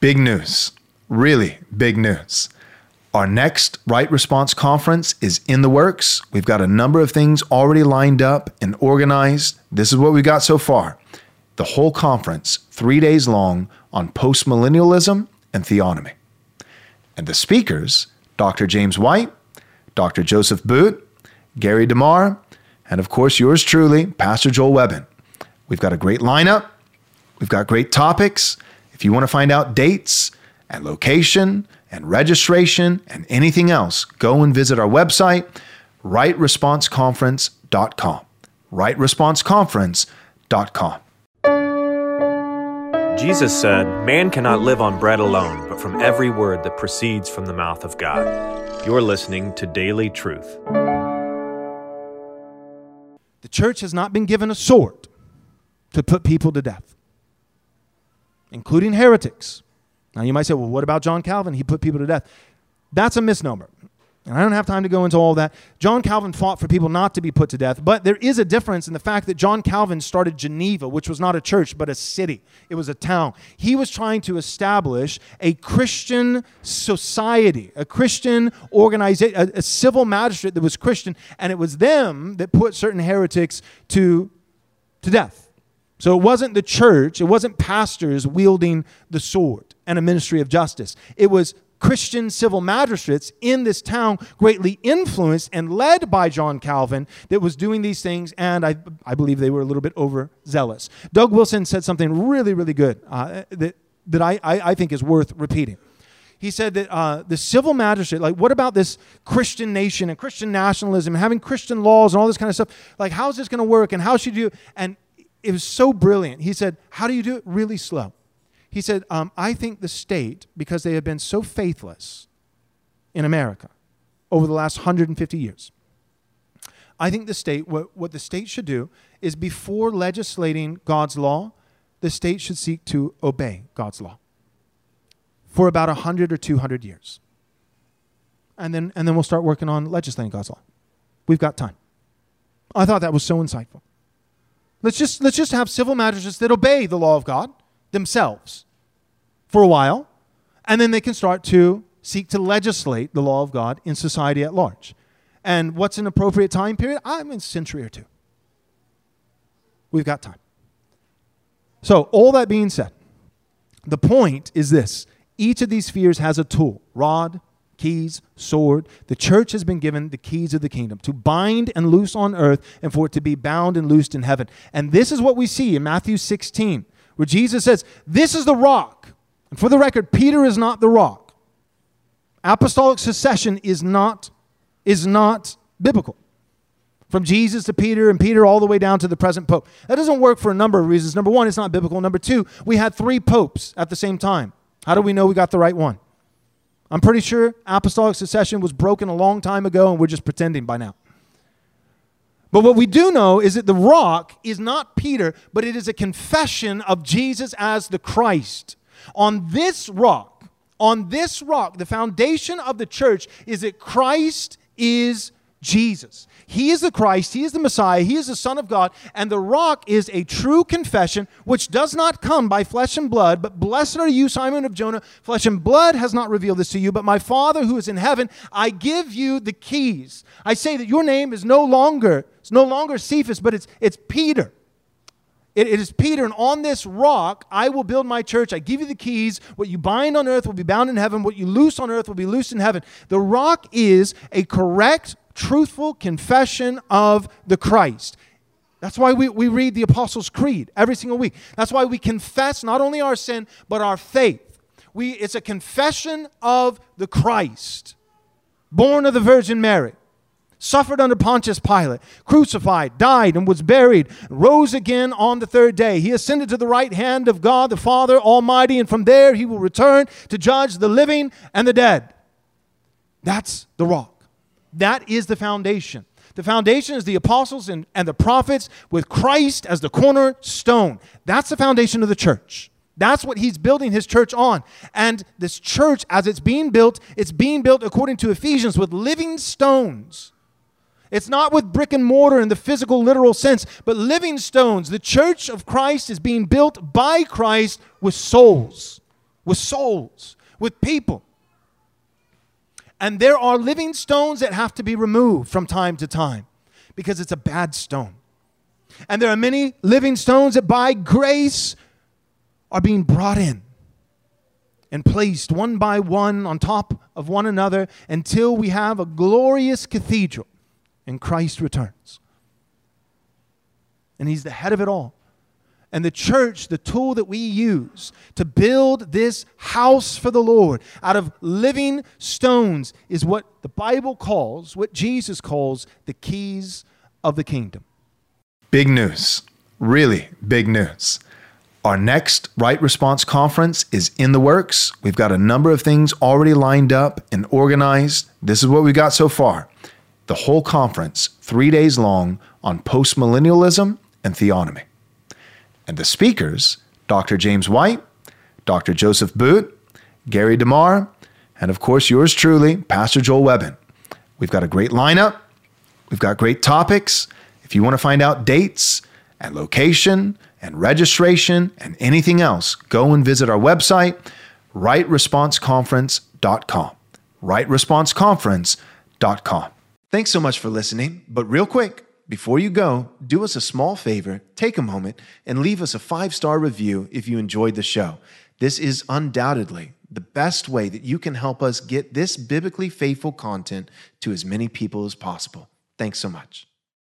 Big news. Really big news. Our next Right Response conference is in the works. We've got a number of things already lined up and organized. This is what we've got so far. The whole conference, three days long, on postmillennialism and theonomy. And the speakers, Dr. James White, Dr. Joseph Boot, Gary DeMar, and of course yours truly, Pastor Joel Webbon. We've got a great lineup. We've got great topics. If you want to find out dates and location and registration and anything else, go and visit our website, rightresponseconference.com. Rightresponseconference.com. Jesus said, Man cannot live on bread alone, but from every word that proceeds from the mouth of God. You're listening to Daily Truth. The church has not been given a sword to put people to death, including heretics. Now, you might say, well, what about John Calvin? He put people to death. That's a misnomer. And I don't have time to go into all that. John Calvin fought for people not to be put to death, but there is a difference in the fact that John Calvin started Geneva, which was not a church, but a city. It was a town. He was trying to establish a Christian society, a Christian organization, a, a civil magistrate that was Christian, and it was them that put certain heretics to, to death. So it wasn't the church, it wasn't pastors wielding the sword and a ministry of justice. It was Christian civil magistrates in this town, greatly influenced and led by John Calvin, that was doing these things, and I, I believe they were a little bit overzealous. Doug Wilson said something really, really good uh, that, that I, I, I think is worth repeating he said that uh, the civil magistrate, like, what about this Christian nation and Christian nationalism and having Christian laws and all this kind of stuff? Like, how's this going to work and how should you? And it was so brilliant. He said, How do you do it? Really slow. He said, um, I think the state, because they have been so faithless in America over the last 150 years, I think the state, what, what the state should do is before legislating God's law, the state should seek to obey God's law for about 100 or 200 years. And then, and then we'll start working on legislating God's law. We've got time. I thought that was so insightful. Let's just, let's just have civil magistrates that obey the law of God themselves for a while, and then they can start to seek to legislate the law of God in society at large. And what's an appropriate time period? I'm in a century or two. We've got time. So, all that being said, the point is this each of these spheres has a tool rod, keys, sword. The church has been given the keys of the kingdom to bind and loose on earth and for it to be bound and loosed in heaven. And this is what we see in Matthew 16 where Jesus says, This is the rock. And for the record, Peter is not the rock. Apostolic succession is not, is not biblical. From Jesus to Peter and Peter all the way down to the present pope. That doesn't work for a number of reasons. Number one, it's not biblical. Number two, we had three popes at the same time. How do we know we got the right one? I'm pretty sure apostolic succession was broken a long time ago and we're just pretending by now. But what we do know is that the rock is not Peter, but it is a confession of Jesus as the Christ. On this rock, on this rock, the foundation of the church is that Christ is Jesus. He is the Christ, He is the Messiah, He is the Son of God, and the rock is a true confession which does not come by flesh and blood, but blessed are you, Simon of Jonah. Flesh and blood has not revealed this to you, but my Father who is in heaven, I give you the keys. I say that your name is no longer, it's no longer Cephas, but it's, it's Peter. It, it is Peter, and on this rock I will build my church. I give you the keys. What you bind on earth will be bound in heaven. What you loose on earth will be loosed in heaven. The rock is a correct truthful confession of the Christ. That's why we, we read the Apostles' Creed every single week. That's why we confess not only our sin, but our faith. We, it's a confession of the Christ, born of the Virgin Mary, suffered under Pontius Pilate, crucified, died, and was buried, rose again on the third day. He ascended to the right hand of God the Father Almighty, and from there he will return to judge the living and the dead. That's the rock. That is the foundation. The foundation is the apostles and, and the prophets with Christ as the cornerstone. That's the foundation of the church. That's what he's building his church on. And this church, as it's being built, it's being built according to Ephesians with living stones. It's not with brick and mortar in the physical, literal sense, but living stones. The church of Christ is being built by Christ with souls. with souls, with people. And there are living stones that have to be removed from time to time because it's a bad stone. And there are many living stones that by grace are being brought in and placed one by one on top of one another until we have a glorious cathedral and Christ returns. And He's the head of it all. And the church, the tool that we use to build this house for the Lord out of living stones, is what the Bible calls, what Jesus calls, the keys of the kingdom. Big news. Really big news. Our next Right Response Conference is in the works. We've got a number of things already lined up and organized. This is what we've got so far. The whole conference, three days long, on postmillennialism and theonomy. And the speakers, Dr. James White, Dr. Joseph Boot, Gary DeMar, and of course yours truly, Pastor Joel Webbon. We've got a great lineup. We've got great topics. If you want to find out dates and location and registration and anything else, go and visit our website, rightresponseconference.com. Rightresponseconference.com. Thanks so much for listening. But real quick, before you go, do us a small favor, take a moment, and leave us a five star review if you enjoyed the show. This is undoubtedly the best way that you can help us get this biblically faithful content to as many people as possible. Thanks so much.